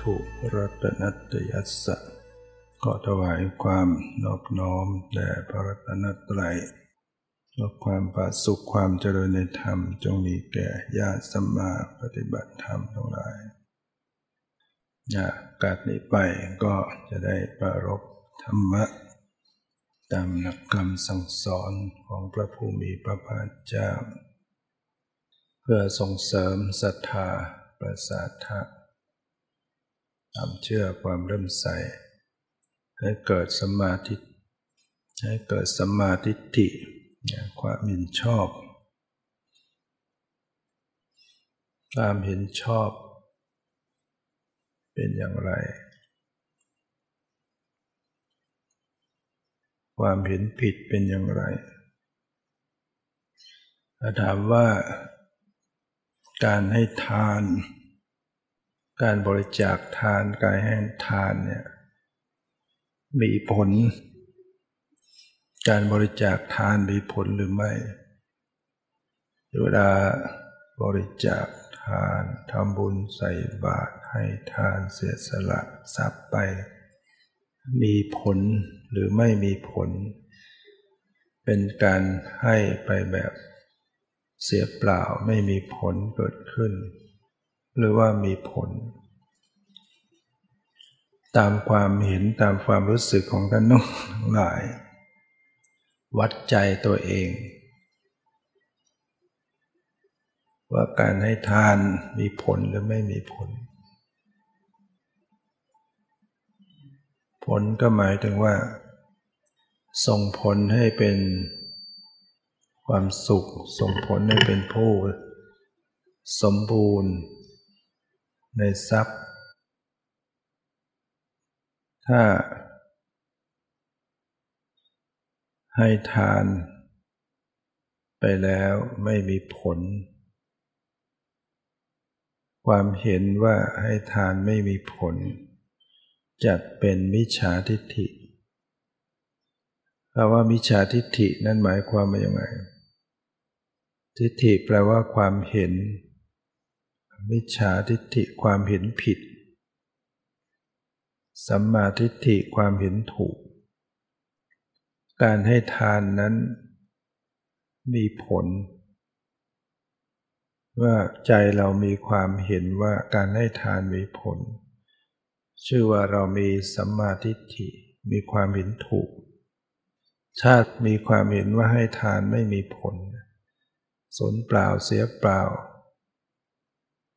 ถุรัตนัตยัสสะขอถวายความนอบน้อมแด่พระรัตนตรัยขอความปราสุขความเจริญในธรรม จงมีแก่ญาติสัมมาปฏิบัติธรรมทั้งหลายาการนี้ไปก็จะได้ปรารบธรรมะ ตามหลักคำสั่งสอนของพระภูมิพระภาคเจ้า เพื่อส่งเสริมศรัทธาประสาทะ ความเชื่อความเริ่มใส ให้เกิดสมาธิให้เกิดสมาธิิความเห็นชอบ ความเห็นชอบ เป็นอย่างไร ความเห็นผิดเป็นอย่างไรถ้าถามว่าการให้ทาน การบริจาคทานกายแห้ทานเนี่ยมีผล การบริจาคทานมีผลหรือไม่เวลาบริจาคทานทำบุญใส่บาตรให้ทานเสียสละทรัพย์ไป มีผลหรือไม่มีผล เป็นการให้ไปแบบเสียเปล่าไม่มีผลเกิดขึ้น หรือว่ามีผล ตามความเห็นตามความรู้สึกของท่านน้องหลาย วัดใจตัวเอง ว่าการให้ทานมีผลหรือไม่มีผล ผลก็หมายถึงว่า ส่งผลให้เป็นความสุข ส่งผลให้เป็นผู้สมบูรณ์ ในทรัพย์ ถ้า ให้ทาน ไปแล้วไม่มีผล ความเห็นว่าให้ทานไม่มีผล จัดเป็นมิจฉาทิฏฐิคำว่ามิจฉาทิฏฐินั่นหมายความว่าอย่างไรทิฏฐิแปลว่าความเห็น มิจฉาทิฏฐิความเห็นผิด สัมมาทิฏฐิความเห็นถูก การให้ทานนั้นมีผล ว่าใจเรามีความเห็นว่าการให้ทานมีผล ชื่อว่าเรามีสัมมาทิฏฐิมีความเห็นถูกถ้ามีความเห็นว่าให้ทานไม่มีผล สนเปล่าเสียเปล่า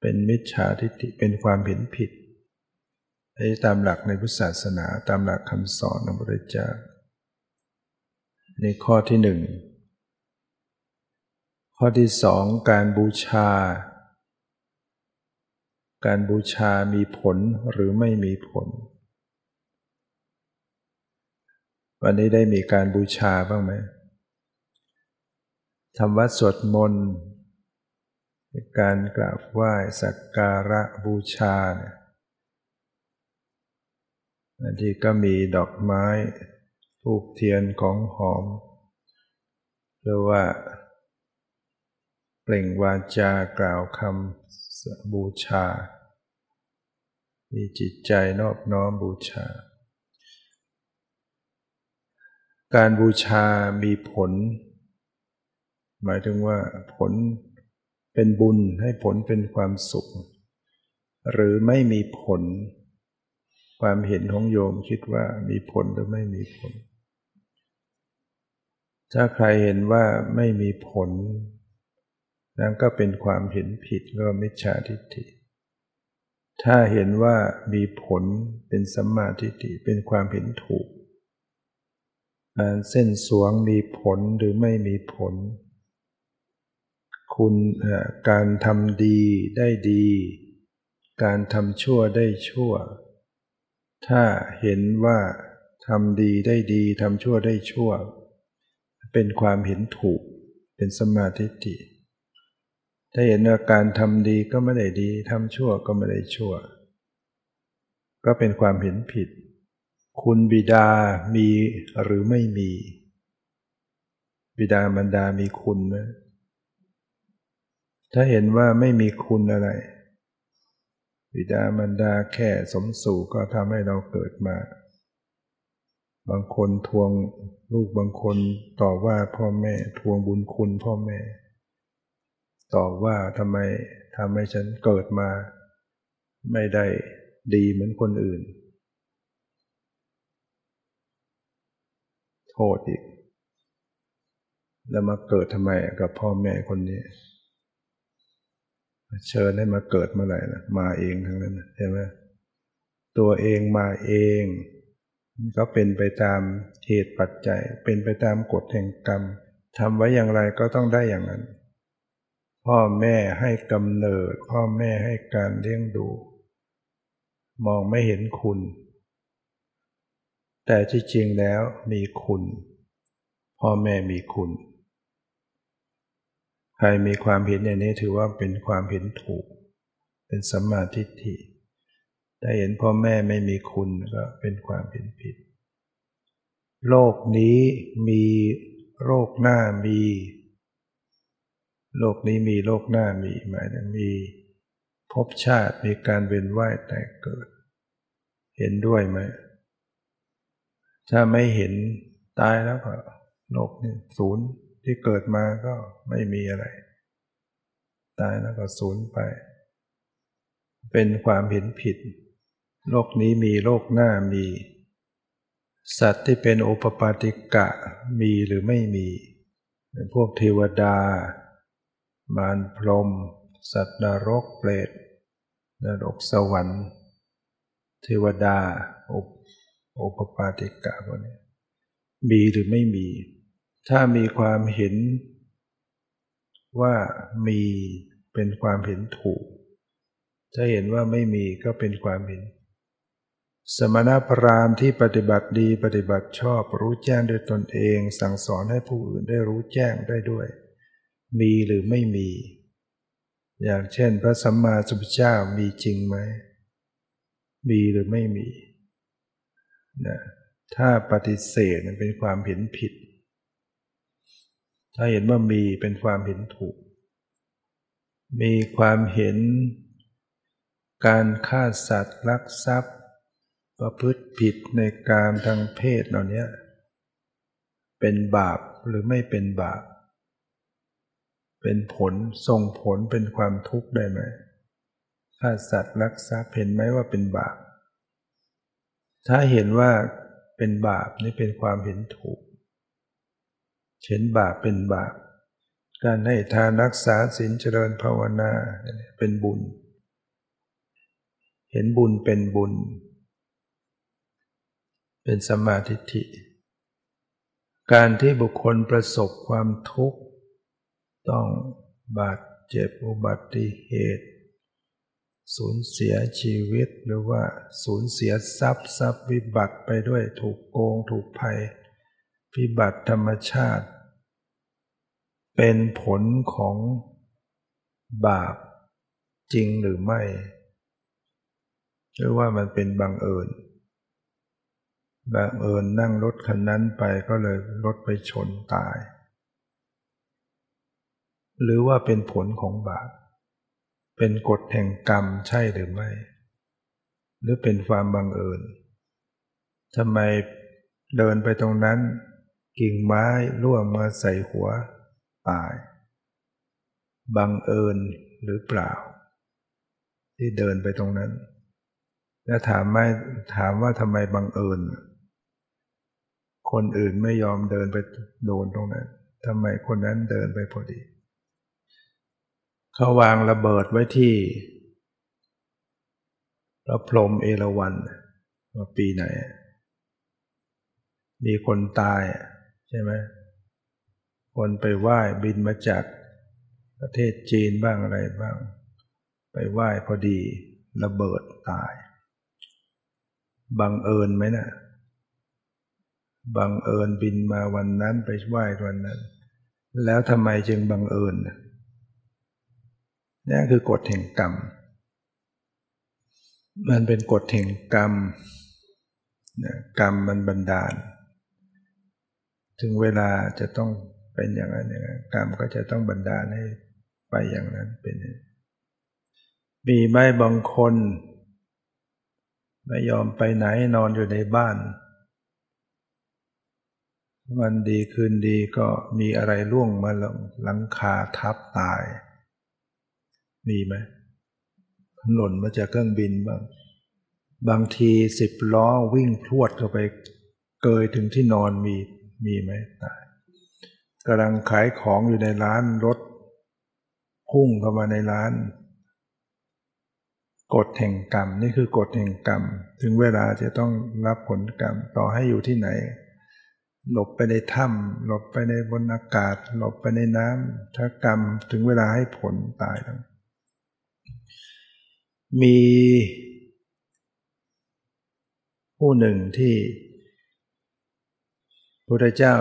เป็นมิจฉาทิฏฐิเป็นความเห็นผิดไอ้ตามหลักในพุทธศาสนาตามหลักคำสอนของพระเจ้าในข้อที่หนึ่งข้อที่สองการบูชา การบูชามีผลหรือไม่มีผล วันนี้ได้มีการบูชาบ้างไหมทำวัดสวดมนต์ การกราบไหว้สักการะบูชาเนี่ยบางทีก็มีดอกไม้ทูบเทียนของหอมหรือว่า เปล่งวาจากล่าวคำบูชา มีจิตใจนอบน้อมบูชา การบูชามีผล หมายถึงว่าผล เป็นบุญให้ผลเป็นความสุข หรือไม่มีผล ความเห็นของโยมคิดว่ามีผลหรือไม่มีผล ถ้าใครเห็นว่าไม่มีผล นั่นก็เป็นความเห็นผิดก็มิจฉาทิฏฐิ ถ้าเห็นว่ามีผลเป็นสัมมาทิฏฐิเป็นความเห็นถูกการเส้นสวงมีผลหรือไม่มีผล คุณการทำดีได้ดี การทำชั่วได้ชั่ว ถ้าเห็นว่าทำดีได้ดีทำชั่วได้ชั่ว เป็นความเห็นถูกเป็นสมาธิิถ้าเห็นว่าการทำดีก็ไม่ได้ดีทำชั่วก็ไม่ได้ชั่ว ก็เป็นความเห็นผิด คุณบิดามีหรือไม่มี บิดามารดามีคุณไหม ถ้าเห็นว่าไม่มีคุณอะไรบิดามารดาแค่สมสู่ก็ทำให้เราเกิดมา บางคนทวงลูกบางคนต่อว่าพ่อแม่ทวงบุญคุณพ่อแม่ ต่อว่าทำไมทำให้ฉันเกิดมา ไม่ได้ดีเหมือนคนอื่น โทษอีก แล้วมาเกิดทำไมกับพ่อแม่คนนี้ เชิญให้มาเกิดเมื่อไหร่นะมาเองทั้งนั้นใช่ไหมตัวเองมาเองก็เป็นไปตามเหตุปัจจัย เป็นไปตามกฎแห่งกรรมทำไว้อย่างไรก็ต้องได้อย่างนั้น พ่อแม่ให้กำเนิด พ่อแม่ให้การเลี้ยงดู มองไม่เห็นคุณ แต่ที่จริงแล้วมีคุณ พ่อแม่มีคุณ ครมีความเห็นอย่างนี้ถือว่าเป็นความเห็นถูก เป็นสัมมาทิฏฐิถ้าเห็นพ่อแม่ไม่มีคุณก็เป็นความเห็นผิด โลกนี้มีโรคหน้ามี โลกนี้มีโลกหน้ามีหมายถึงมีภพชาติมีการเวียนว่ายแต่เกิด เห็นด้วยไหม ถ้าไม่เห็นตายแล้วก็โลกนี้ศูนย์ ที่เกิดมาก็ไม่มีอะไร ตายแล้วก็สูญไป เป็นความเห็นผิด โลกนี้มีโลกหน้ามี สัตว์ที่เป็นโอปปาติกะมีหรือไม่มีเป็นพวกเทวดา มารพรม สัตว์นรกเปรตนรกสวรรค์ เทวดาโอปปาติกะพวกนี้มีหรือไม่มี ถ้ามีความเห็นว่ามีเป็นความเห็นถูก ถ้าเห็นว่าไม่มีก็เป็นความเห็น สมณพราหมณ์ที่ปฏิบัติดีปฏิบัติชอบรู้แจ้งด้วยตนเอง สั่งสอนให้ผู้อื่นได้รู้แจ้งได้ด้วย มีหรือไม่มี อย่างเช่น พระสัมมาสัมพุทธเจ้ามีจริงไหม มีหรือไม่มีนะถ้าปฏิเสธเป็นความเห็นผิด ถ้าเห็นว่ามีเป็นความเห็นถูก มีความเห็นการฆ่าสัตว์ลักทรัพย์ ประพฤติผิดในการทางเพศเหล่านี้เป็นบาปหรือไม่เป็นบาป เป็นผลส่งผลเป็นความทุกข์ได้ไหมฆ่าสัตว์ลักทรัพย์เห็นไหมว่าเป็นบาป ถ้าเห็นว่าเป็นบาปนี่เป็นความเห็นถูก เห็นบาปเป็นบาป การให้ทานรักษาศีลเจริญภาวนาเป็นบุญ เห็นบุญเป็นบุญ เป็นสมาธิิการที่บุคคลประสบความทุกข์ ต้องบาดเจ็บอุบัติเหตุ สูญเสียชีวิตหรือว่าสูญเสียทรัพย์ทรัพย์วิบัติไปด้วยถูกโกงถูกภัยพิบัติธรรมชาติ เป็นผลของบาปจริงหรือไม่ หรือว่ามันเป็นบังเอิญบังเอิญนั่งรถคันนั้นไปก็เลยรถไปชนตาย หรือว่าเป็นผลของบาปเป็นกฎแห่งกรรมใช่หรือไม่ หรือเป็นความบังเอิญทำไมเดินไปตรงนั้น กิ่งไม้ร่วงมาใส่หัว ตาย บังเอิญหรือเปล่า ที่เดินไปตรงนั้น แล้วถามไม่ถามว่าทำไมบังเอิญ คนอื่นไม่ยอมเดินไปโดนตรงนั้นทำไมคนนั้นเดินไปพอดี เขาวางระเบิดไว้ที่พระพรหมเอราวันมาปีไหน มีคนตายใช่ไหม คนไปไหว้บินมาจากประเทศจีนบ้างอะไรบ้าง ไปไหว้พอดีระเบิดตาย บังเอิญไหมนะบังเอิญบินมาวันนั้นไปไหว้วันนั้น แล้วทำไมจึงบังเอิญนี่คือกฎแห่งกรรม มันเป็นกฎแห่งกรรมกรรมมันบันดาล ถึงเวลาจะต้อง เป็นอย่างนั้นอย่างนั้นกรรมก็จะต้องบันดาลให้ไปอย่างนั้นเป็นมีไหมบางคน ไม่ยอมไปไหนนอนอยู่ในบ้าน วันดีคืนดีก็มีอะไรล่วงมาหลังคาทับตาย มีไหมหล่นมาจากเครื่องบินบ้างบางทีสิบล้อวิ่งพรวดเข้าไป เกยถึงที่นอนมีมีไหมตาย กำลังขายของอยู่ในร้านรถพุ่งเข้ามาในร้าน กฎแห่งกรรมนี่คือกฎแห่งกรรม ถึงเวลาจะต้องรับผลกรรมต่อให้อยู่ที่ไหน หลบไปในถ้ำหลบไปในบนอากาศ หลบไปในน้ำถ้ากรรมถึงเวลาให้ผลตายแล้วมีผู้หนึ่งที่พระเจ้า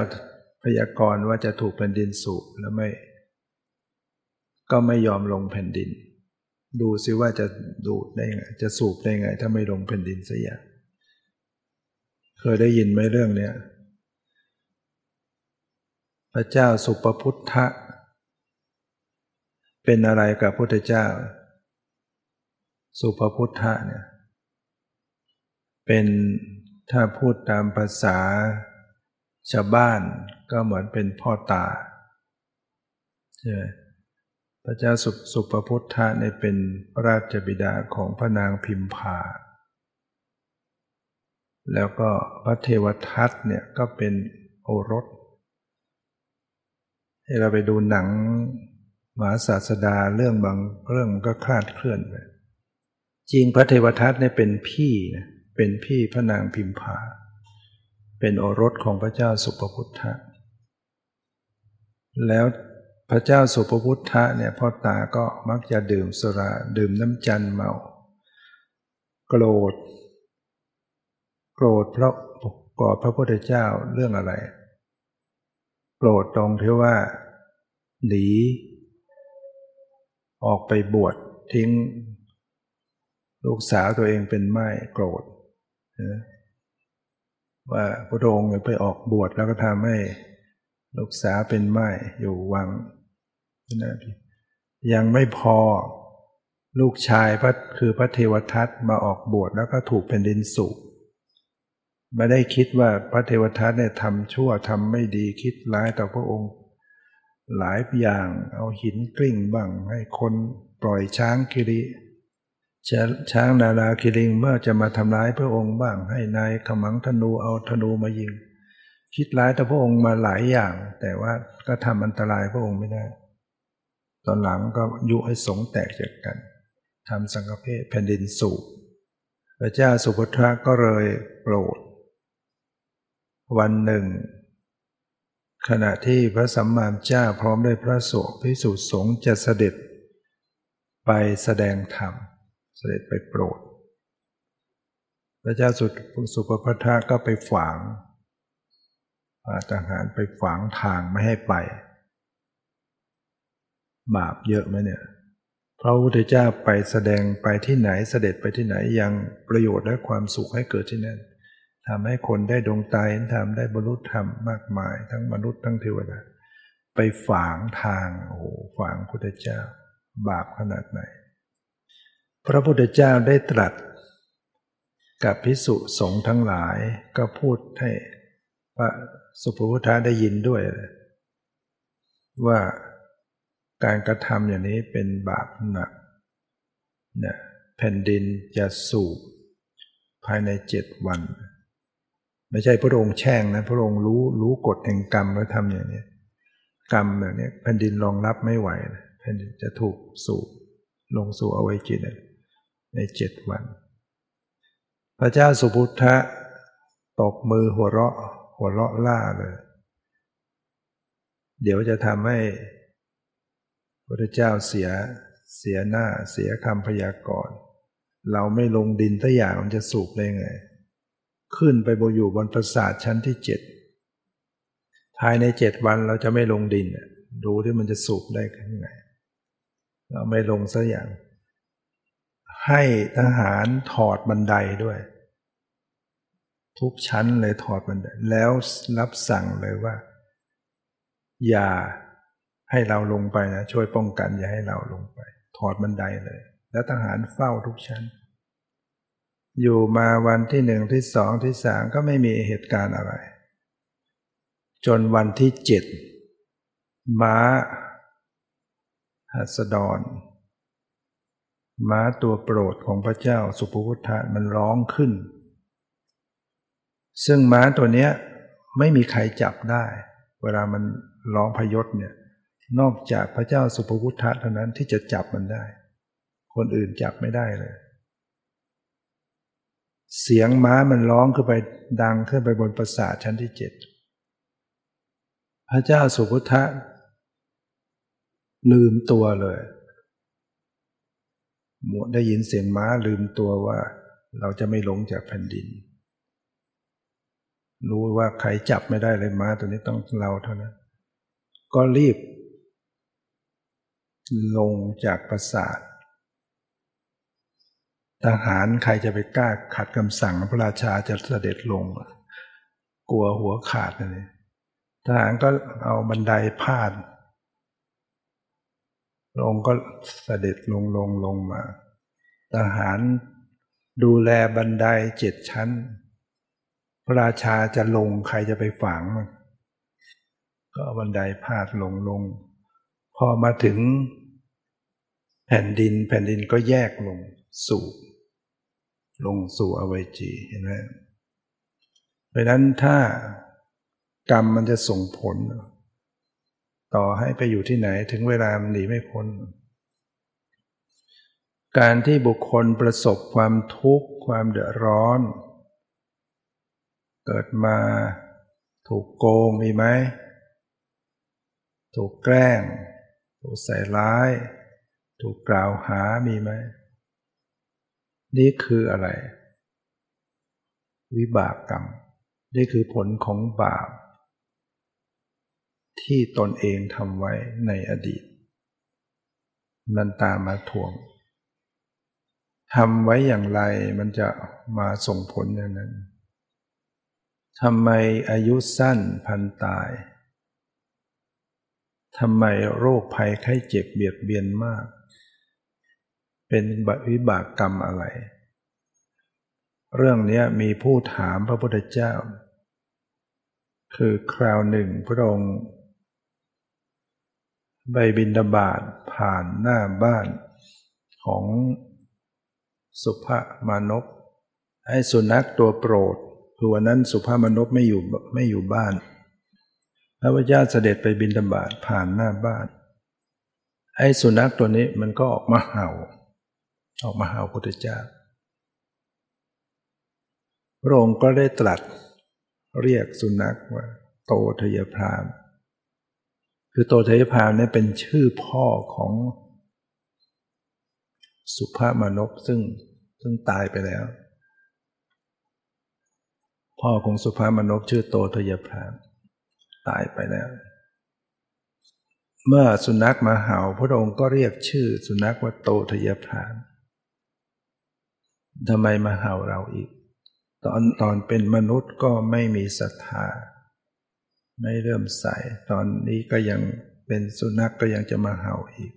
พยากรณ์ว่าจะถูกแผ่นดินสูบแล้วไม่ ก็ไม่ยอมลงแผ่นดิน ดูซิว่าจะดูดได้ไงจะสูบได้ไง ถ้าไม่ลงแผ่นดินสักอย่างเคยได้ยินไหมเรื่องเนี้ยพระเจ้าสุปพุทธะ เป็นอะไรกับพุทธเจ้า สุปพุทธะเนี่ยเป็นถ้าพูดตามภาษาชาวบ้าน ก็เหมือนเป็นพ่อตาใช่ไหมพระเจ้าสุสปพุทธะในเป็นพระราชบิดาของพระนางพิมพา แล้วก็พระเทวทัตเนี่ยก็เป็นโอรสให้เราไปดูหนังมหาศาสดาเรื่องบางเรื่องก็คลาดเคลื่อนไปจริงพระเทวทัตเนี่ยเป็นพี่นะเป็นพี่พระนางพิมพา เป็นโอรสของพระเจ้าสุปพุทธะ แล้วพระเจ้าสุปพุทธะเนี่ยพ่อตาก็มักจะดื่มสุราดื่มน้ำจันเมา โกรธ โกรธเพราะกอดพระพุทธเจ้าเรื่องอะไร โกรธตรงที่ว่า หนี ออกไปบวชทิ้ง ลูกสาวตัวเองเป็นไม้โกรธว่าพระองค์ไปออกบวชแล้วก็ทำให้ ลูกสาวเป็นไม้อยู่วังนะยังไม่พอลูกชายพระคือพระเทวทัตมาออกบวชแล้วก็ถูกแผ่นดินสูบไม่ได้คิดว่าพระเทวทัตเนี่ยทำชั่วทำไม่ดีคิดร้ายต่อพระองค์ หลายอย่างเอาหินกลิ้งบ้างให้คนปล่อยช้างกิริช้างนาลาคิริงเมื่อจะมาทำร้ายพระองค์บ้างให้นายขมังธนูเอาธนูมายิง คิดร้ายต่อพระองค์มาหลายอย่าง แต่ว่าก็ทำอันตรายพระองค์ไม่ได้ ตอนหลังก็ยุให้สงแตกจากกันทำสังฆเพศแผ่นดินสูบพระเจ้าสุภทรก็เลยโกรธวันหนึ่ง ขณะที่พระสัมมาสัมพุทธเจ้าพร้อมด้วยพระสงฆ์พิสุสงฆ์จะเสด็จ ไปแสดงธรรม เสด็จไปโปรด พระเจ้าสุสุปพัทธะก็ไปฝาง ทหารไปฝางทางไม่ให้ไป บาปเยอะไหมเนี่ยพระพุทธเจ้าไปแสดงไปที่ไหนเสด็จไปที่ไหนยังประโยชน์และความสุขให้เกิดที่นั่นทำให้คนได้ดวงตาเห็นธรรมได้บรรลุธรรมมากมาย ทั้งมนุษย์ทั้งเทวดาไปฝางทางโอ้โหฝางพุทธเจ้า บาปขนาดไหน พระพุทธเจ้าได้ตรัส กับพิสุสงฆ์ทั้งหลายก็พูดให้พระ สุภพุทธะได้ยินด้วย ว่าการกระทำอย่างนี้เป็นบาปหนักเนี่ยแผ่นดินจะสูบภายในเจ็ดวัน ไม่ใช่พระองค์แช่งนะพระองค์รู้รู้กฎแห่งกรรมแล้วทำอย่างนี้กรรมแบบนี้แผ่นดินรองรับไม่ไหวแผ่นดินจะถูกสูบลงสู่อวัยจิตในเจ็ดวัน พระเจ้าสุพุทธะตบมือหัวเราะ หัวเราะล่าเลย เดี๋ยวจะทำให้พระเจ้าเสียเสียหน้าเสียคำพยากรณ์เราไม่ลงดินถ้าอย่างมันจะสูบได้ไง ขึ้นไปบอยู่บนปราสาทชั้นที่เจ็ดภายในเจ็ดวันเราจะไม่ลงดินดูที่มันจะสูบได้ยังไงเราไม่ลงสักอย่าง ให้ทหารถอดบันไดด้วย ทุกชั้นเลยถอดบันไดแล้วรับสั่งเลยว่า อย่าให้เราลงไปนะช่วยป้องกันอย่าให้เราลงไป ถอดบันไดเลย แล้วทหารเฝ้าทุกชั้น อยู่มาวันที่หนึ่งที่สองที่สามก็ไม่มีเหตุการณ์อะไร จนวันที่เจ็ดม้าหัสดร ม้าตัวโปรดของพระเจ้าสุภุทธะมันร้องขึ้น ซึ่งม้าตัวเนี้ยไม่มีใครจับได้ เวลามันร้องพยศเนี่ยนอกจากพระเจ้าสุภพุทธะเท่านั้นที่จะจับมันได้ คนอื่นจับไม่ได้เลย เสียงม้ามันร้องขึ้นไปดังขึ้นไปบนปราสาทชั้นที่เจ็ดพระเจ้าสุพุทธะลืมตัวเลยหมได้ยินเสียงม้าลืมตัวว่าเราจะไม่หลงจากแผ่นดิน รู้ว่าใครจับไม่ได้เลยม้าตัวนี้ต้องเราเท่านั้น ก็รีบ ลงจากปราสาททหารใครจะไปกล้าขัดคำสั่งพระราชาจะเสด็จลง กลัวหัวขาดเลยทหารก็เอาบันไดพาดพระองค์ก็เสด็จลงลงลงมา ทหารดูแลบันไดเจ็ดชั้น พระราชาจะลงใครจะไปฝังมันก็บันไดพาดลงลง พอมาถึงแผ่นดินแผ่นดินก็แยกลงสู่ ลงสู่อวัยจีเห็นไหมเพราะนั้นถ้ากรรมมันจะส่งผล ต่อให้ไปอยู่ที่ไหนถึงเวลามันหนีไม่พ้น การที่บุคคลประสบความทุกข์ความเดือดร้อน เกิดมาถูกโกงมีไหม ถูกแกล้ง ถูกใส่ร้าย ถูกกล่าวหามีไหม นี่คืออะไร วิบากกรรม นี่คือผลของบาป ที่ตนเองทำไว้ในอดีต มันตามมาทวงทำไว้อย่างไรมันจะมาส่งผลอย่างนั้น ทำไมอายุสั้นพันตาย ทำไมโรคภัยไข้เจ็บเบียดเบียนมาก เป็นวิบากกรรมอะไร เรื่องนี้มีผู้ถามพระพุทธเจ้า คือคราวหนึ่งพระองค์ใบบินดาบาดผ่านหน้าบ้านของสุภมานพให้สุนัขตัวโปรด คือวันนั้นสุภาพมนพไม่อยู่ไม่อยู่บ้าน พระพุทธเจ้าเสด็จไปบินดาบาดผ่านหน้าบ้าน ไอ้สุนัขตัวนี้มันก็ออกมาเห่า ออกมาเห่าพุทธเจ้า พระองค์ก็ได้ตรัสเรียกสุนัขว่า โตทยพรามคือโตทยพรามเนี่ยเป็นชื่อพ่อของสุภาพมนพซึ่งซึ่งตายไปแล้ว พ่อของสุภามนพชื่อโตทยพรามตายไปแล้ว เมื่อสุนัขมาเห่าพระองค์ก็เรียกชื่อสุนัขว่าโตทยพรามทำไมมาเห่าเราอีก ตอนตอนเป็นมนุษย์ก็ไม่มีศรัทธา ไม่เริ่มใส่ตอนนี้ก็ยังเป็นสุนัขกก็ยังจะมาเห่าอีก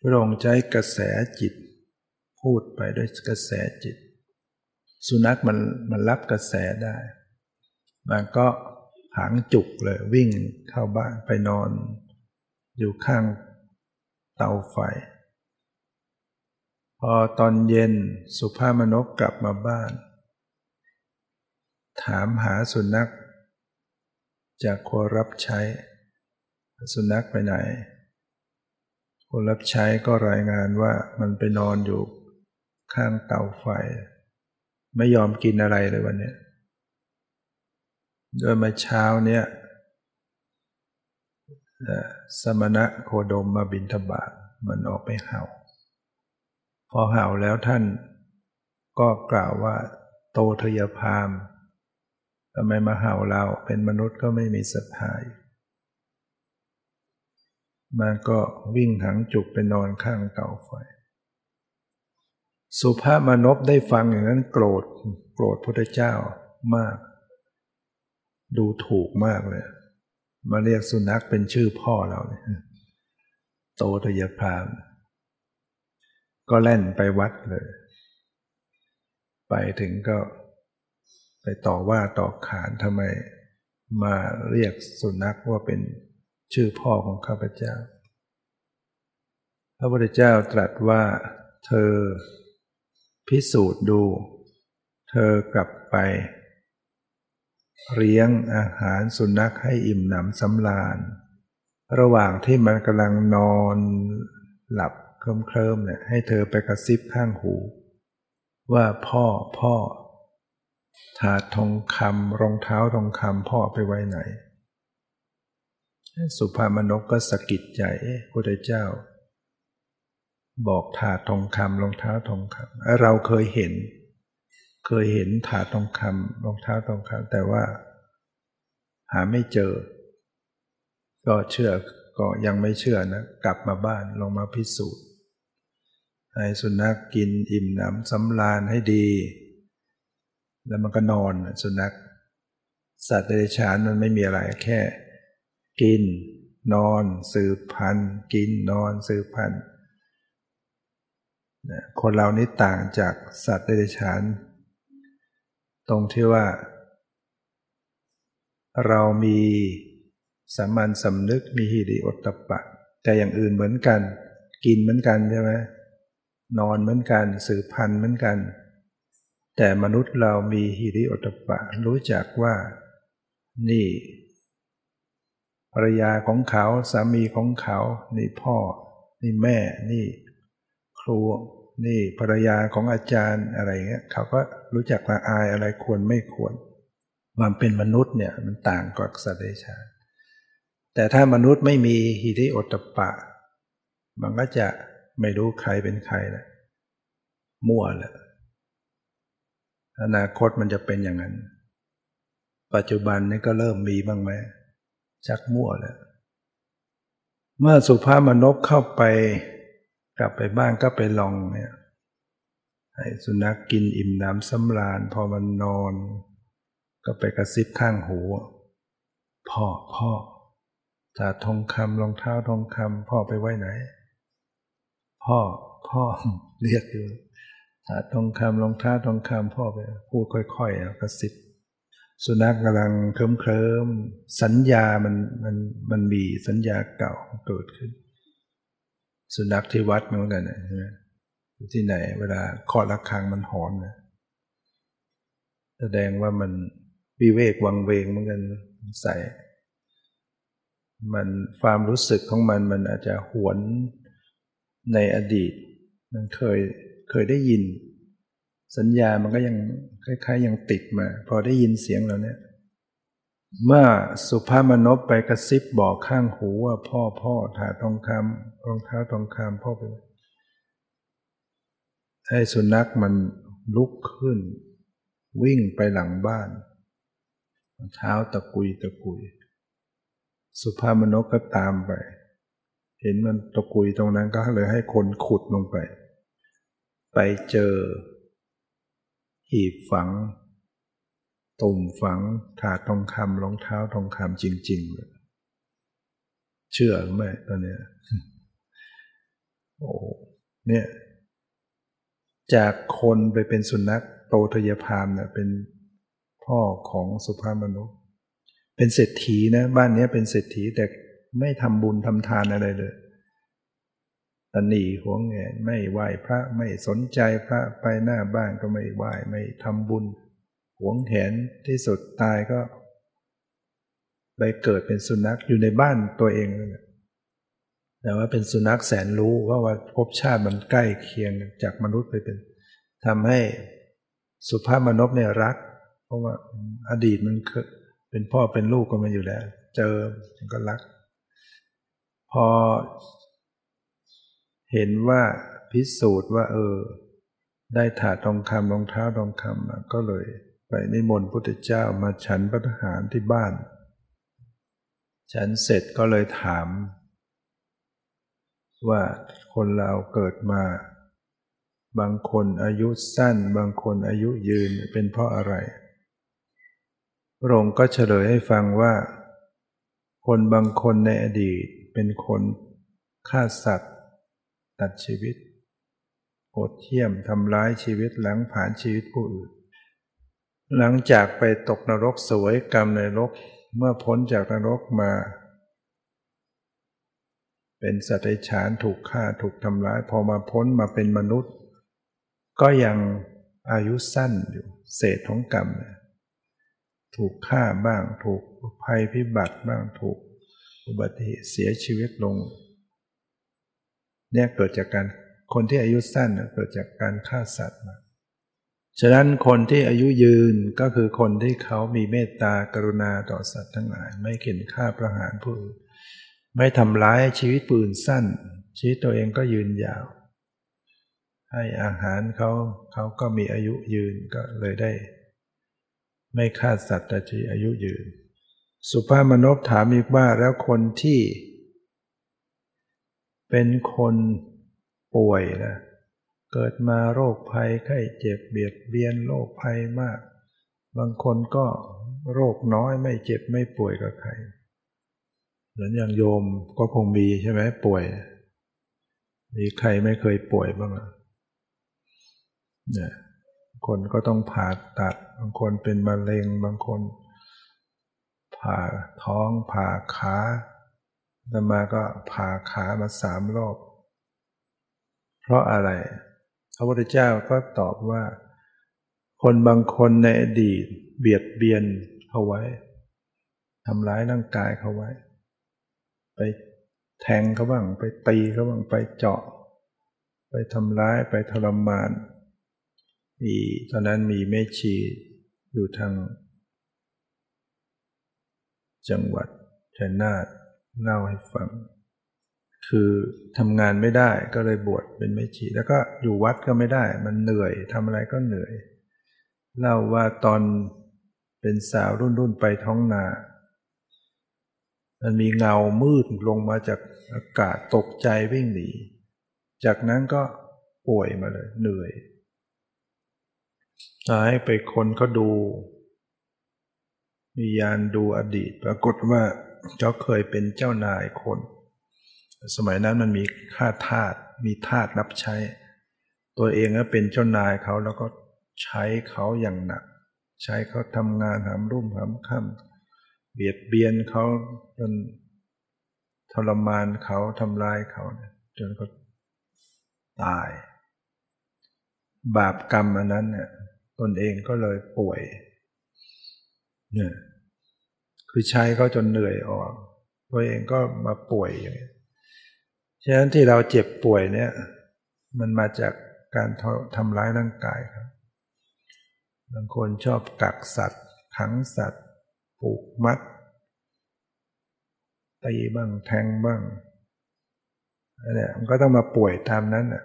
พระองค์ใช้กระแสจิต พูดไปด้วยกระแสจิต สุนัขมันมันรับกระแสได้ มันก็หางจุกเลยวิ่งเข้าบ้านไปนอน อยู่ข้างเตาไฟ พอตอนเย็นสุภาพมนกกลับมาบ้าน ถามหาสุนัขจากคนรับใช้ สุนัขไปไหน คนรับใช้ก็รายงานว่ามันไปนอนอยู่ข้างเตาไฟ ไม่ยอมกินอะไรเลยวันนี้โดยมาเช้าเนี่ยสมณะโคดมมาบินทบาทมันออกไปเห่า พอเห่าแล้วท่านก็กล่าวว่าโตทยพามทำไมมาเห่าเราเป็นมนุษย์ก็ไม่มีศรัทธามันก็วิ่งหังจุกไปนอนข้างเตาไฟ สุภาพมนพได้ฟังอย่างนั้นโกรธ โกรธพระเจ้ามาก ดูถูกมากเลย มาเรียกสุนัขเป็นชื่อพ่อเราเนี่ยโตทยพามก็แล่นไปวัดเลย ไปถึงก็ไปต่อว่าต่อขานทำไมมาเรียกสุนัขว่าเป็นชื่อพ่อของข้าพเจ้า พระพุทธเจ้าตรัสว่าเธอ พิสูจน์ดู เธอกลับไป เลี้ยงอาหารสุนัขให้อิ่มหนำสำราญ ระหว่างที่มันกำลังนอนหลับเคลิ้มๆเนี่ยให้เธอไปกระซิบข้างหู ว่าพ่อพ่อ ถาดทองคำรองเท้าทองคำพ่อไปไว้ไหน สุภามนกก็สะกิดใจพระเจ้า บอกถาทองคำรองเท้าทองคำเราเคยเห็น เคยเห็นถาทองคำรองเท้าทองคำแต่ว่า หาไม่เจอ ก็เชื่อก็ยังไม่เชื่อนะ กลับมาบ้านลองมาพิสูจน์ให้สุนัขกกินอิ่มหนำสำราญให้ดี แล้วมันก็นอนสุนัขสัตว์เดรัจฉานมันไม่มีอะไรแค่ กิน นอน สืบพันธุ์กินนอนสืบพันธุ์ คนเรานี่ต่างจากสัตว์เดรัจฉาน ตรงที่ว่า เรามีสามัญสำนึกมีฮิริโอตตปะ แต่อย่างอื่นเหมือนกัน กินเหมือนกันใช่ไหมนอนเหมือนกัน สืบพันธุ์เหมือนกัน แต่มนุษย์เรามีฮิริโอตปะ รู้จักว่า นี่ภรรยาของเขาสามีของเขา นี่พ่อ นี่แม่ นี่ครู นี่ภรรยาของอาจารย์อะไรเงี้ยเขาก็รู้จักละอายอะไรควรไม่ควรความเป็นมนุษย์เนี่ยมันต่างกับสัตว์เดรัจฉานแต่ถ้ามนุษย์ไม่มีฮิริโอตปะ มันก็จะไม่รู้ใครเป็นใครนะมั่วแหละอนาคตมันจะเป็นอย่างนั้น ปัจจุบันนี้ก็เริ่มมีบ้างไหมชักมั่วแล้ว เมื่อสุภาพมนบเข้าไป กลับไปบ้านก็ไปลองเนี่ยให้สุนัขกกินอิ่มน้ำสำราญ พอมันนอน ก็ไปกระซิบข้างหูพ่อพ่อถาทองคำรองเท้าทองคำพ่อไปไว้ไหน พ่อพ่อเรียกอยู่ถาทองคำรองเท้าทองคำพ่อไปพูดค่อยๆกระสิบสุนัขกำลังเคลิ้มเคลิมสัญญามันมันมันมีสัญญาเก่าเกิดขึ้น สุนัขที่วัดเหมือนกันใช่ไหมที่ไหน เวลาเคาะระฆังมันหอนนะแสดงว่ามันวิเวกวังเวงเหมือนกันใส่ มันความรู้สึกของมันมันอาจจะหวนในอดีต มันเคยเคยได้ยิน สัญญามันก็ยังคล้ายๆยังติดมา พอได้ยินเสียงเราเนี่ย เมื่อสุภาพมนพไปกระซิบบอกข้างหูว่าพ่อพ่อถาทองคำรองเท้าทองคำพ่อไปให้สุนัขมันลุกขึ้น วิ่งไปหลังบ้าน เท้าตะกุยตะกุย สุภาพมนพก็ตามไป เห็นมันตะกุยตรงนั้นก็เลยให้คนขุดลงไป ไปเจอหีบฝัง ตุ่มฝังถาดทองคำรองเท้าทองคำจริงๆเลยเชื่อไหมตอนนี้โอ้เนี่ย จากคนไปเป็นสุนัขโตทยพามเนี่ยเป็นพ่อของสุภาพมนุษย์ เป็นเศรษฐีนะ บ้านนี้เป็นเศรษฐีแต่ไม่ทำบุญทำทานอะไรเลยตนีหัวงแงนไม่ไหว้พระไม่สนใจพระไปหน้าบ้านก็ไม่ไหว้ไม่ทำบุญ หวงแหนที่สุดตายก็ ไปเกิดเป็นสุนัขอยู่ในบ้านตัวเองนั่นแหละแต่ว่าเป็นสุนัขแสนรู้ว่าว่าภพชาติมันใกล้เคียงจากมนุษย์ไปเป็นทำให้สุภาพมนุษย์เนี่ยรัก เพราะว่าอดีตมันเป็นพ่อเป็นลูกกันมาอยู่แล้ว เจอมันก็รัก พอเห็นว่าพิสูจน์ว่า เออ ได้ถาทองคำรองเท้าทองคำก็เลย ไปนิมนต์พุทธเจ้ามาฉันพระทหารที่บ้าน ฉันเสร็จก็เลยถาม ว่าคนเราเกิดมา บางคนอายุสั้น บางคนอายุยืนเป็นเพราะอะไรพระองค์ก็เฉลยให้ฟังว่า คนบางคนในอดีตเป็นคนฆ่าสัตว์ ตัดชีวิตโหดเหี้ยมทำร้ายชีวิตหลังผ่านชีวิตผู้อื่น หลังจากไปตกนรกสวยกรรมในนรกเมื่อพ้นจากนรกมา เป็นสัตว์ฉานถูกฆ่าถูกทำร้าย พอมาพ้นมาเป็นมนุษย์ ก็ยังอายุสั้นอยู่เศษของกรรม ถูกฆ่าบ้างถูกภัยพิบัติบ้างถูกอุบัติเหตุเสียชีวิตลง เนี่ยเกิดจากการคนที่อายุสั้นเกิดจากการฆ่าสัตว์มา ฉะนั้นคนที่อายุยืนก็คือคนที่เขามีเมตตากรุณาต่อสัตว์ทั้งหลาย ไม่เข็นฆ่าประหารผู้อื่นไม่ทำร้ายชีวิตปืนสั้น ชีวิตตัวเองก็ยืนยาว ให้อาหารเขาเขาก็มีอายุยืนก็เลยได้ ไม่ฆ่าสัตว์แต่ที่อายุยืน สุภาพมนพถามอีกว่าแล้วคนที่ เป็นคนป่วยนะ เกิดมาโรคภัยไข้เจ็บเบียดเบียนโรคภัยมาก บางคนก็โรคน้อยไม่เจ็บไม่ป่วยกับใครเหมือนอย่างโยมก็คงมีใช่ไหมป่วย มีใครไม่เคยป่วยบ้างเนี่ยคนก็ต้องผ่าตัด บางคนเป็นมะเร็งบางคน ผ่าท้องผ่าขาแล้วมาก็ผ่าขามาสามรอบ เพราะอะไร พระพุทธเจ้าก็ตอบว่า คนบางคนในอดีต เบียดเบียนเขาไว้ทำร้ายร่างกายเขาไว้ ไปแทงเขาบ้าง ไปตีเขาบ้างไปเจาะ ไปทำร้ายไปทรมานมีตอนนั้นมีแม่ชีอยู่ทาง จังหวัดชัยนาทเล่าให้ฟัง คือทำงานไม่ได้ก็เลยบวชเป็นไม่ชี แล้วก็อยู่วัดก็ไม่ได้ มันเหนื่อยทำอะไรก็เหนื่อยเล่าว่าตอนเป็นสาวรุ่นรุ่นไปท้องนา มันมีเงามืดลงมาจากอากาศตกใจวิ่งหนี จากนั้นก็ป่วยมาเลยเหนื่อยให้ไปคนก็ดู มียานดูอดีต ปรากฏว่าเขาเคยเป็นเจ้านายคน สมัยนั้นมันมีค่าทาสมีทาสรับใช้ ตัวเองก็เป็นเจ้านายเขาแล้วก็ใช้เขาอย่างหนัก ใช้เขาทำงานหามรุ่มหามค่ำเบียดเบียนเขาจนทรมานเขาทำลายเขาจนเขาตาย บาปกรรมอันนั้นเนี่ยตนเองก็เลยป่วยเนี่ยคือใช้เขาจนเหนื่อยออก ตัวเองก็มาป่วยอย่างนี้ ฉะนั้นที่เราเจ็บป่วยเนี่ย มันมาจากการทำร้ายร่างกายครับ บางคนชอบกักสัตว์ ขังสัตว์ผูกมัดตีบ้างแทงบ้างเนี่ยมันก็ต้องมาป่วยตามนั้นอะ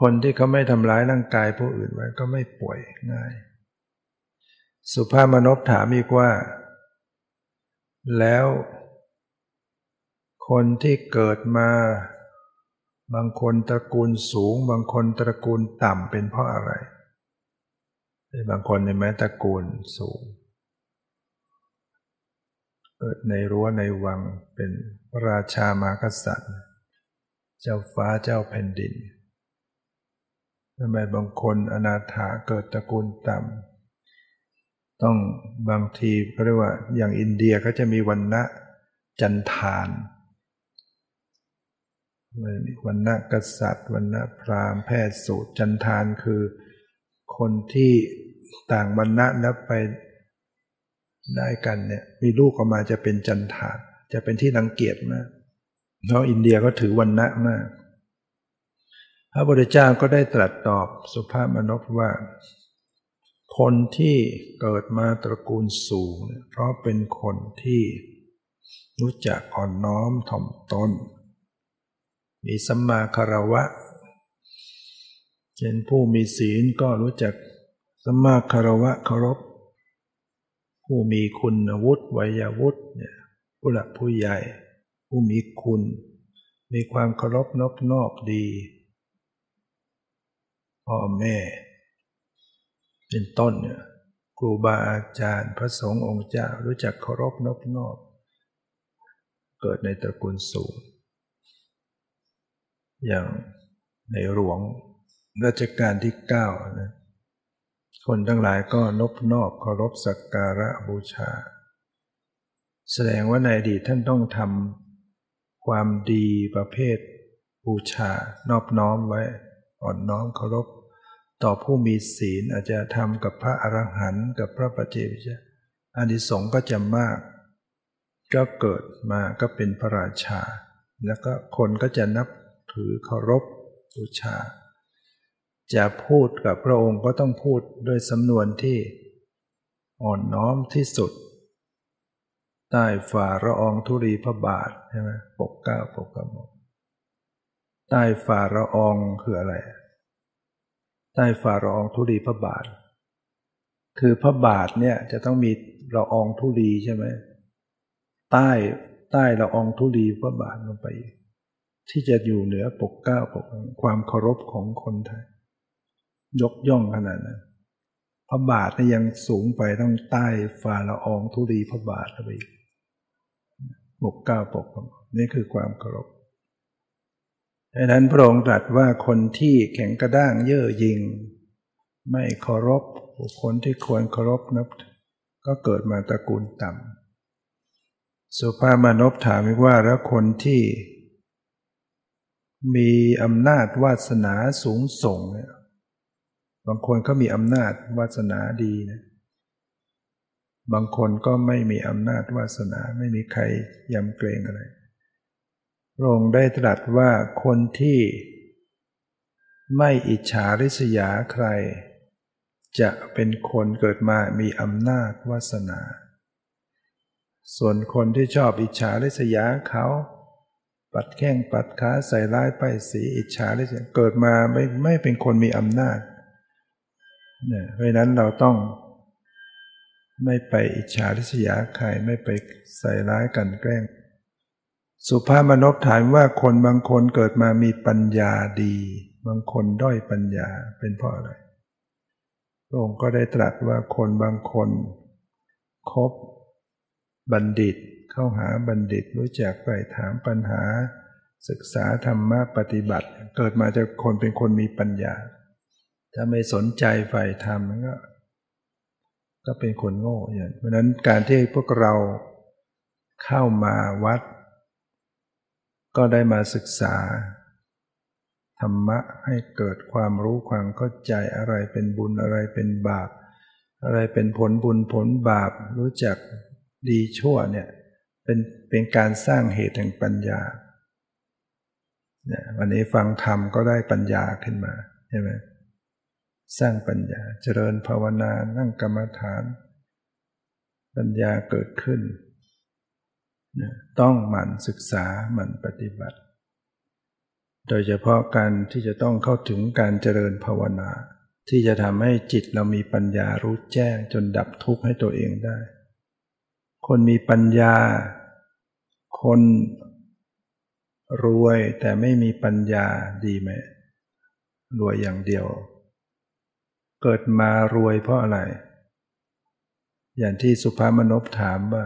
คนที่เขาไม่ทำร้ายร่างกายผู้อื่นไว้ก็ไม่ป่วยง่าย สุภาพมนพถามอีกว่า แล้ว คนที่เกิดมา บางคนตระกูลสูง บางคนตระกูลต่ำเป็นเพราะอะไร บางคนในแม้ตระกูลสูง เกิดในรั้วในวังเป็นราชามากษัตริย์ เจ้าฟ้าเจ้าแผ่นดินทำไมบางคนอนาถาเกิดตระกูลต่ำต้องบางทีเขาเรียกว่าอย่างอินเดียเขาจะมีวันณะจันทาน วันณะกษัตริย์วันณะพราหมณ์แพทย์สูตรจันทานคือ คนที่ต่างวันณะแล้วไปได้กันเนี่ยมีลูกออกมาจะเป็นจันทานจะเป็นที่รังเกียจมากเพราะอินเดียก็ถือวันณะมาก พระพุทธเจ้าก็ได้ตรัสตอบสุภาพมนพว่า คนที่เกิดมาตระกูลสูง เพราะเป็นคนที่รู้จักอ่อนน้อมถ่อมตน มีสัมมาคารวะเช่นผู้มีศีลก็รู้จักสัมมาคารวะเคารพ ผู้มีคุณวุฒิวัยวุฒิเนี่ยผู้หลักผู้ใหญ่ ผู้มีคุณ มีความเคารพนอบนอบดีพ่อแม่ เป็นต้นเนี่ยครูบาอาจารย์พระสงฆ์องค์เจ้ารู้จักเคารพนอบนอบ เกิดในตระกูลสูง อย่างในหลวงรัชกาลที่เก้านะคนทั้งหลายก็นบนอบเคารพสักการะบูชา แสดงว่าในอดีตท่านต้องทำความดีประเภทบูชานอบน้อมไว้อ่อนน้อมเคารพ ต่อผู้มีศีลอาจจะทำกับพระอรหันต์กับพระปเจวิชาอานิสงส์ก็จะมาก ก็เกิดมาก็เป็นพระราชา แล้วก็คนก็จะนับ ถือเคารพบูชา จะพูดกับพระองค์ก็ต้องพูดด้วยสำนวนที่อ่อนน้อมที่สุด ใต้ฝ่าระอองธุรีพระบาทใช่ไหมปกเก้าปกกระหม่อมใต้ฝ่าระอองคืออะไร ใต้ฝ่าระอองธุลีพระบาท คือพระบาทเนี่ยจะต้องมีละอองธุลีใช่ไหมใต้ใต้ละอองธุลีพระบาทลงไป ที่จะอยู่เหนือปกเก้าปกความเคารพของคนไทย ยกย่องขนาดนั้นพระบาทนี่ยังสูงไปต้องใต้ฝ่าละอองธุลีพระบาทไปปกเก้าปกนี่คือความเคารพดังนั้นพระองค์ตรัสว่าคนที่แข็งกระด้างเย่อหยิ่งไม่เคารพบุคคลที่ควรเคารพนับ ก็เกิดมาตระกูลต่ำสุภาพมานพถามอีกว่าแล้วคนที่ มีอำนาจวาสนาสูงส่งเนี่ยบางคนก็มีอำนาจวาสนาดีนะบางคนก็ไม่มีอำนาจวาสนาไม่มีใครยำเกรงอะไรพระองค์ได้ตรัสว่าคนที่ไม่อิจฉาริษยาใคร จะเป็นคนเกิดมามีอำนาจวาสนา ส่วนคนที่ชอบอิจฉาริษยาเขา ปัดแข้งปัดขาใส่ร้ายป้ายสีอิจฉาริษยเกิดมาไม่ไม่เป็นคนมีอำนาจเนี่ยเพราะนั้นเราต้องไม่ไปอิจฉาริษยาใครไม่ไปใส่ร้ายกันแกล้ง สุภาพมนพถามว่าคนบางคนเกิดมามีปัญญาดี บางคนด้อยปัญญาเป็นเพราะอะไรพระองค์ก็ได้ตรัสว่าคนบางคน คบบัณฑิต เข้าหาบัณฑิตรู้จักไปถามปัญหา ศึกษาธรรมะปฏิบัติ เกิดมาจากคนเป็นคนมีปัญญา ถ้าไม่สนใจฝ่ายธรรมก็ ก็เป็นคนโง่อย่างเพราะนั้นการที่พวกเราเข้ามาวัด ก็ได้มาศึกษาธรรมะให้เกิดความรู้ความเข้าใจอะไรเป็นบุญอะไรเป็นบาป อะไรเป็นผลบุญผลบาปรู้จักดีชั่วเนี่ย เป็นเป็นการสร้างเหตุแห่งปัญญาเนี่ยวันนี้ฟังธรรมก็ได้ปัญญาขึ้นมาใช่ไหมสร้างปัญญาเจริญภาวนานั่งกรรมฐาน ปัญญาเกิดขึ้นต้องหมั่นศึกษาหมั่นปฏิบัติ โดยเฉพาะการที่จะต้องเข้าถึงการเจริญภาวนา ที่จะทำให้จิตเรามีปัญญารู้แจ้งจนดับทุกข์ให้ตัวเองได้ คนมีปัญญา คนรวยแต่ไม่มีปัญญาดีไหมรวยอย่างเดียว เกิดมารวยเพราะอะไร อย่างที่สุภามนพถามว่า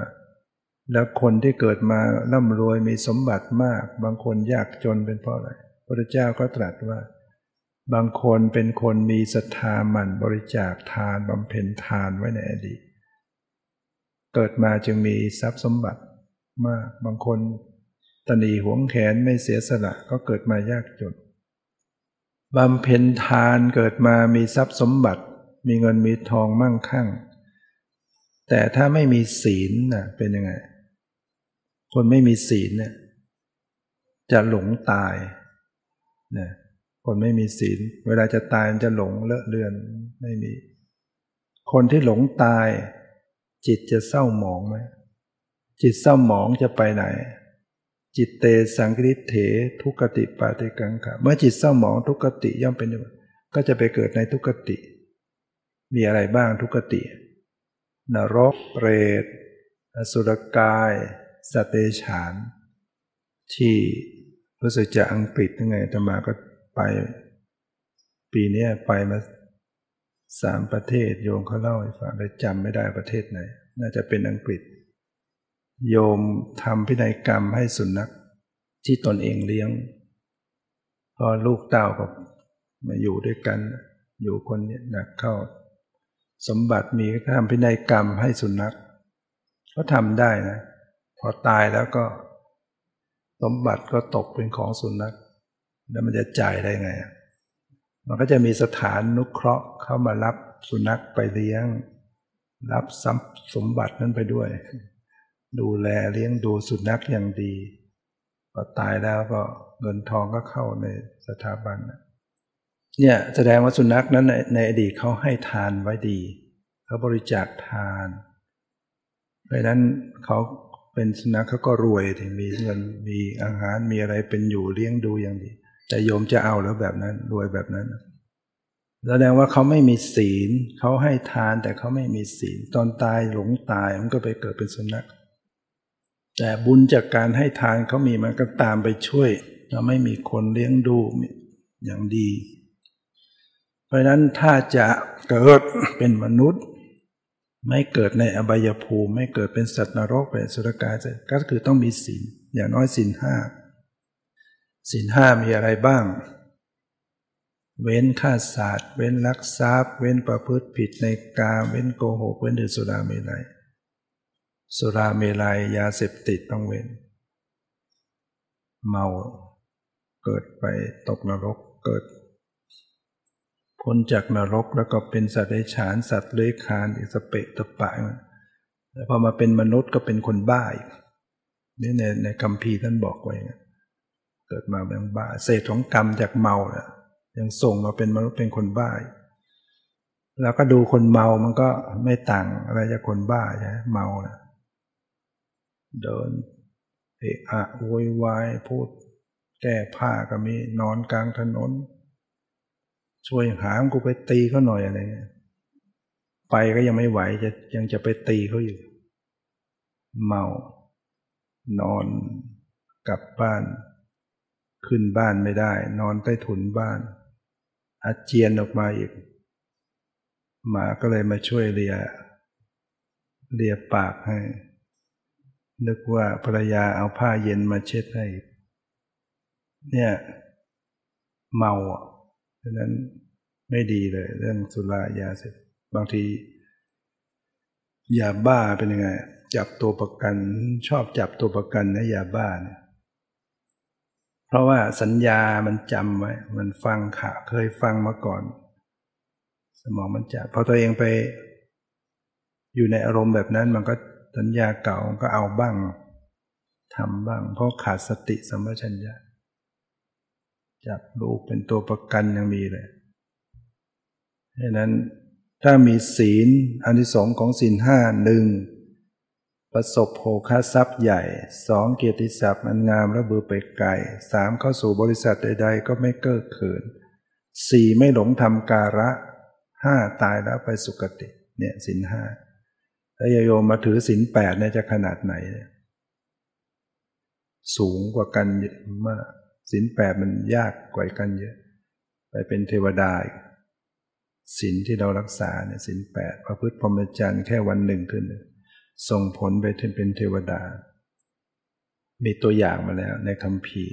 แล้วคนที่เกิดมาร่ำรวยมีสมบัติมาก บางคนยากจนเป็นเพราะอะไรพระเจ้าก็ตรัสว่า บางคนเป็นคนมีศรัทธามันบริจาคทานบำเพ็ญทานไว้ในอดีต เกิดมาจึงมีทรัพย์สมบัติมาก บางคนตนีหวงแขนไม่เสียสละก็เกิดมายากจนบำเพ็ญทานเกิดมามีทรัพย์สมบัติ มีเงินมีทองมั่งคั่ง แต่ถ้าไม่มีศีลน่ะเป็นยังไง คนไม่มีศีลเนี่ยจะหลงตายนะคนไม่มีศีล เวลาจะตายจะหลงเลอะเลือนไม่มี คนที่หลงตาย จิตจะเศร้าหมองไหมจิตเศร้าหมองจะไปไหน จิตเตสังคิเถทุกติปาติกังขาเมื่อจิตเศร้าหมองทุกติย่อมเป็นอย่ก็จะไปเกิดในทุกติ มีอะไรบ้างทุกติ นรกเปรตอสุรกายสเตฉาน ที่รู้สึกจะอังกฤษยังไงธรรมาก็ไป ปีนี้ไปมา สามประเทศโยมเขาเล่าให้ฟังแต่จำไม่ได้ประเทศไหน น่าจะเป็นอังกฤษ โยมทำพินัยกรรมให้สุนัขที่ตนเองเลี้ยง พอลูกเต่าก็มาอยู่ด้วยกัน อยู่คนนี้หนักเข้า สมบัติมีก็ทำพินัยกรรมให้สุนัขเขาทำได้นะ พอตายแล้วก็ สมบัติก็ตกเป็นของสุนัขแล้วมันจะจ่ายได้ไง มันก็จะมีสถานนุเคราะห์เข้ามารับสุนัขไปเลี้ยง รับสัพสมบัตินั้นไปด้วย ดูแลเลี้ยงดูสุนัขอย่างดีพอตายแล้วก็เงินทองก็เข้าในสถาบันเนี่ยแสดงว่าสุนัขนั้นในในอดีตเขาให้ทานไว้ดีเขาบริจาคทานเพราะนั้นเขาเป็นสุนัขเขาก็รวยถึงมีเงินมีอาหารมีอะไรเป็นอยู่เลี้ยงดูอย่างดี แต่โยมจะเอาแล้วแบบนั้นรวยแบบนั้นแสดงว่าเขาไม่มีศีลเขาให้ทานแต่เขาไม่มีศีล ตอนตายหลงตายมันก็ไปเกิดเป็นสุนัขแต่บุญจากการให้ทานเขามีมันก็ตามไปช่วยทำให้มีคนเลี้ยงดูอย่างดี เพราะนั้นถ้าจะเกิดเป็นมนุษย์ ไม่เกิดในอบายภูมิ ไม่เกิดเป็นสัตว์นรกเป็นสุรกายก็คือต้องมีศีลอย่างน้อยศีลห้า ศีลห้ามีอะไรบ้าง เว้นฆ่าสัตว์เว้นลักทรัพย์ เว้นประพฤติผิดในกาเว้นโกหก เว้นดื่มสุราเมลัยสุราเมลัยยาเสพติดต้องเว้น เมาเกิดไปตกนรกเกิดพ้นจากนรกแล้วก็เป็นสัตว์ไร้ฉานสัตว์เลื้อยคานอิสเปะตะปะแล้วพอมาเป็นมนุษย์ก็เป็นคนบ้าอีกนี่ในในคำพีท่านบอกไว้ เกิดมาเป็นบ้าเศษของกรรมจากเมาเนี่ยยังส่งมาเป็นมนุษย์เป็นคนบ้าแล้วก็ดูคนเมามันก็ไม่ต่างอะไรจากคนบ้าใช่ไหมเมานะเดินเอะอะโวยวายพูด แก้ผ้าก็มีนอนกลางถนน ช่วยหามกูไปตีเขาหน่อยอะไรเงี้ยไปก็ยังไม่ไหวจะยังจะไปตีเขาอยู่ เมา นอน กลับบ้าน ขึ้นบ้านไม่ได้ นอนใต้ถุนบ้าน อาเจียนออกมาอีก หมาก็เลยมาช่วยเลียเลียปากให้ นึกว่าภรรยาเอาผ้าเย็นมาเช็ดให้ เนี่ย เมาอะดังนั้นไม่ดีเลย เรื่องสุรายาเสพบางทียาบ้าเป็นยังไง จับตัวประกัน ชอบจับตัวประกันนะยาบ้าเนี่ย เพราะว่าสัญญามันจำไว้ มันฟังข่าเคยฟังมาก่อน สมองมันจะพอตัวเองไป อยู่ในอารมณ์แบบนั้นมันก็สัญญาเก่าก็เอาบ้างทำบ้าง เพราะขาดสติสัมปชัญญะจับลูกเป็นตัวประกันยังมีเลยดังนั้นถ้ามีศีลอันที่สองของศีลห้าหนึ่ง ประสบโภคาทรัพย์ใหญ่สองเกียรติศัพท์อันงามและเบือไปไกลสามเข้าสู่บริษัทใด ๆ ก็ไม่เก้อเขินสี่ไม่หลงทำการะห้าตายแล้วไปสุคติ เนี่ยสินห้าถ้าโยมมาถือศีลแปดเนี่ยจะขนาดไหนเนี่ยสูงกว่ากันเยอะมากศีลแปดมันยากกว่ากันเยอะ ไปเป็นเทวดาศีลที่เรารักษาเนี่ยศีลแปดพระพุทธพรหมจรรย์แค่วันหนึ่งขึ้น ส่งผลไปถึงเป็นเทวดา มีตัวอย่างมาแล้วในคำพี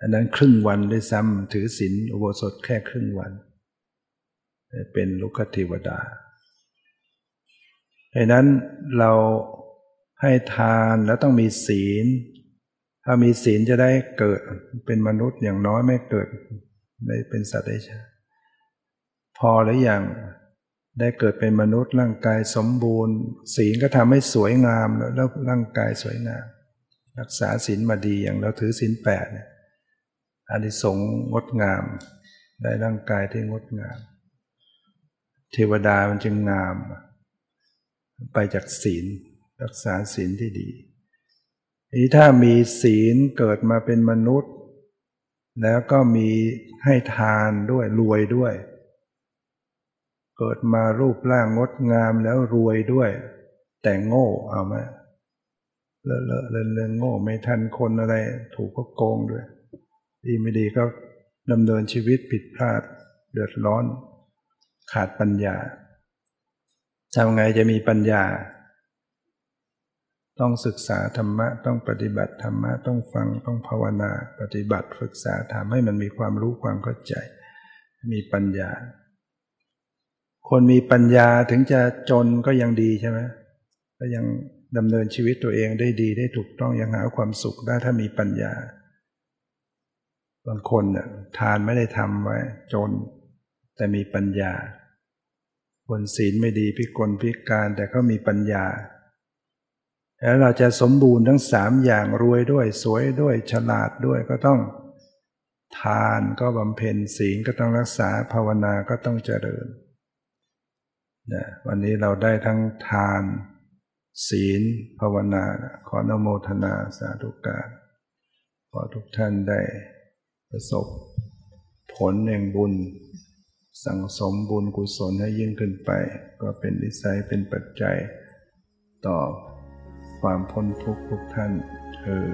อันนั้นครึ่งวันด้วยซ้ำถือศีลอุโบสถแค่ครึ่งวัน เป็นลุกเทวดาดังนั้นเราให้ทานแล้วต้องมีศีล ถ้ามีศีลจะได้เกิดเป็นมนุษย์อย่างน้อยไม่เกิดได้เป็นสัตว์ได้ชาพอหรืออยัง ได้เกิดเป็นมนุษย์ร่างกายสมบูรณ์ ศีลก็ทำให้สวยงามแล้วร่างกายสวยงาม รักษาศีลมาดีอย่างเราถือศีลแปดเนี่ยอันนี้สงงดงาม ได้ร่างกายที่งดงาม เทวดามันจึงงาม ไปจากศีล รักษาศีลที่ดีนี้ถ้ามีศีลเกิดมาเป็นมนุษย์ แล้วก็มีให้ทานด้วยรวยด้วย เกิดมารูปร่างงดงามแล้วรวยด้วย แต่โง่เอาไหมเลอะเลอะเลินเลนโง่ไม่ทันคนอะไร ถูกก็โกงด้วย ดีไม่ดีก็ดำเนินชีวิตผิดพลาด เดือดร้อน ขาดปัญญาทำไงจะมีปัญญา ต้องศึกษาธรรมะ ต้องปฏิบัติธรรมะ ต้องฟังต้องภาวนา ปฏิบัติศึกษาทำให้มันมีความรู้ความเข้าใจ มีปัญญา คนมีปัญญาถึงจะจนก็ยังดีใช่ไหมก็ยังดำเนินชีวิตตัวเองได้ดีได้ถูกต้องยังหาความสุขได้ถ้ามีปัญญา บางคนเนี่ยทานไม่ได้ทำไว้ จน แต่มีปัญญา คนศีลไม่ดีพิกลพิการแต่เขามีปัญญา แล้วเราจะสมบูรณ์ทั้งสามอย่างรวยด้วย สวยด้วยฉลาดด้วยก็ต้อง ทานก็บำเพ็ญศีลก็ต้องรักษาภาวนาก็ต้องเจริญ นะวันนี้เราได้ทั้งทาน ศีล ภาวนา ขอนโมทนาสาธุการขอทุกท่านได้ประสบผลแห่งบุญ สังสมบุญกุศลให้ยิ่งขึ้นไป ก็เป็นนิสัยเป็นปัจจัย ต่อความพ้นทุกข์ทุกท่านเธอ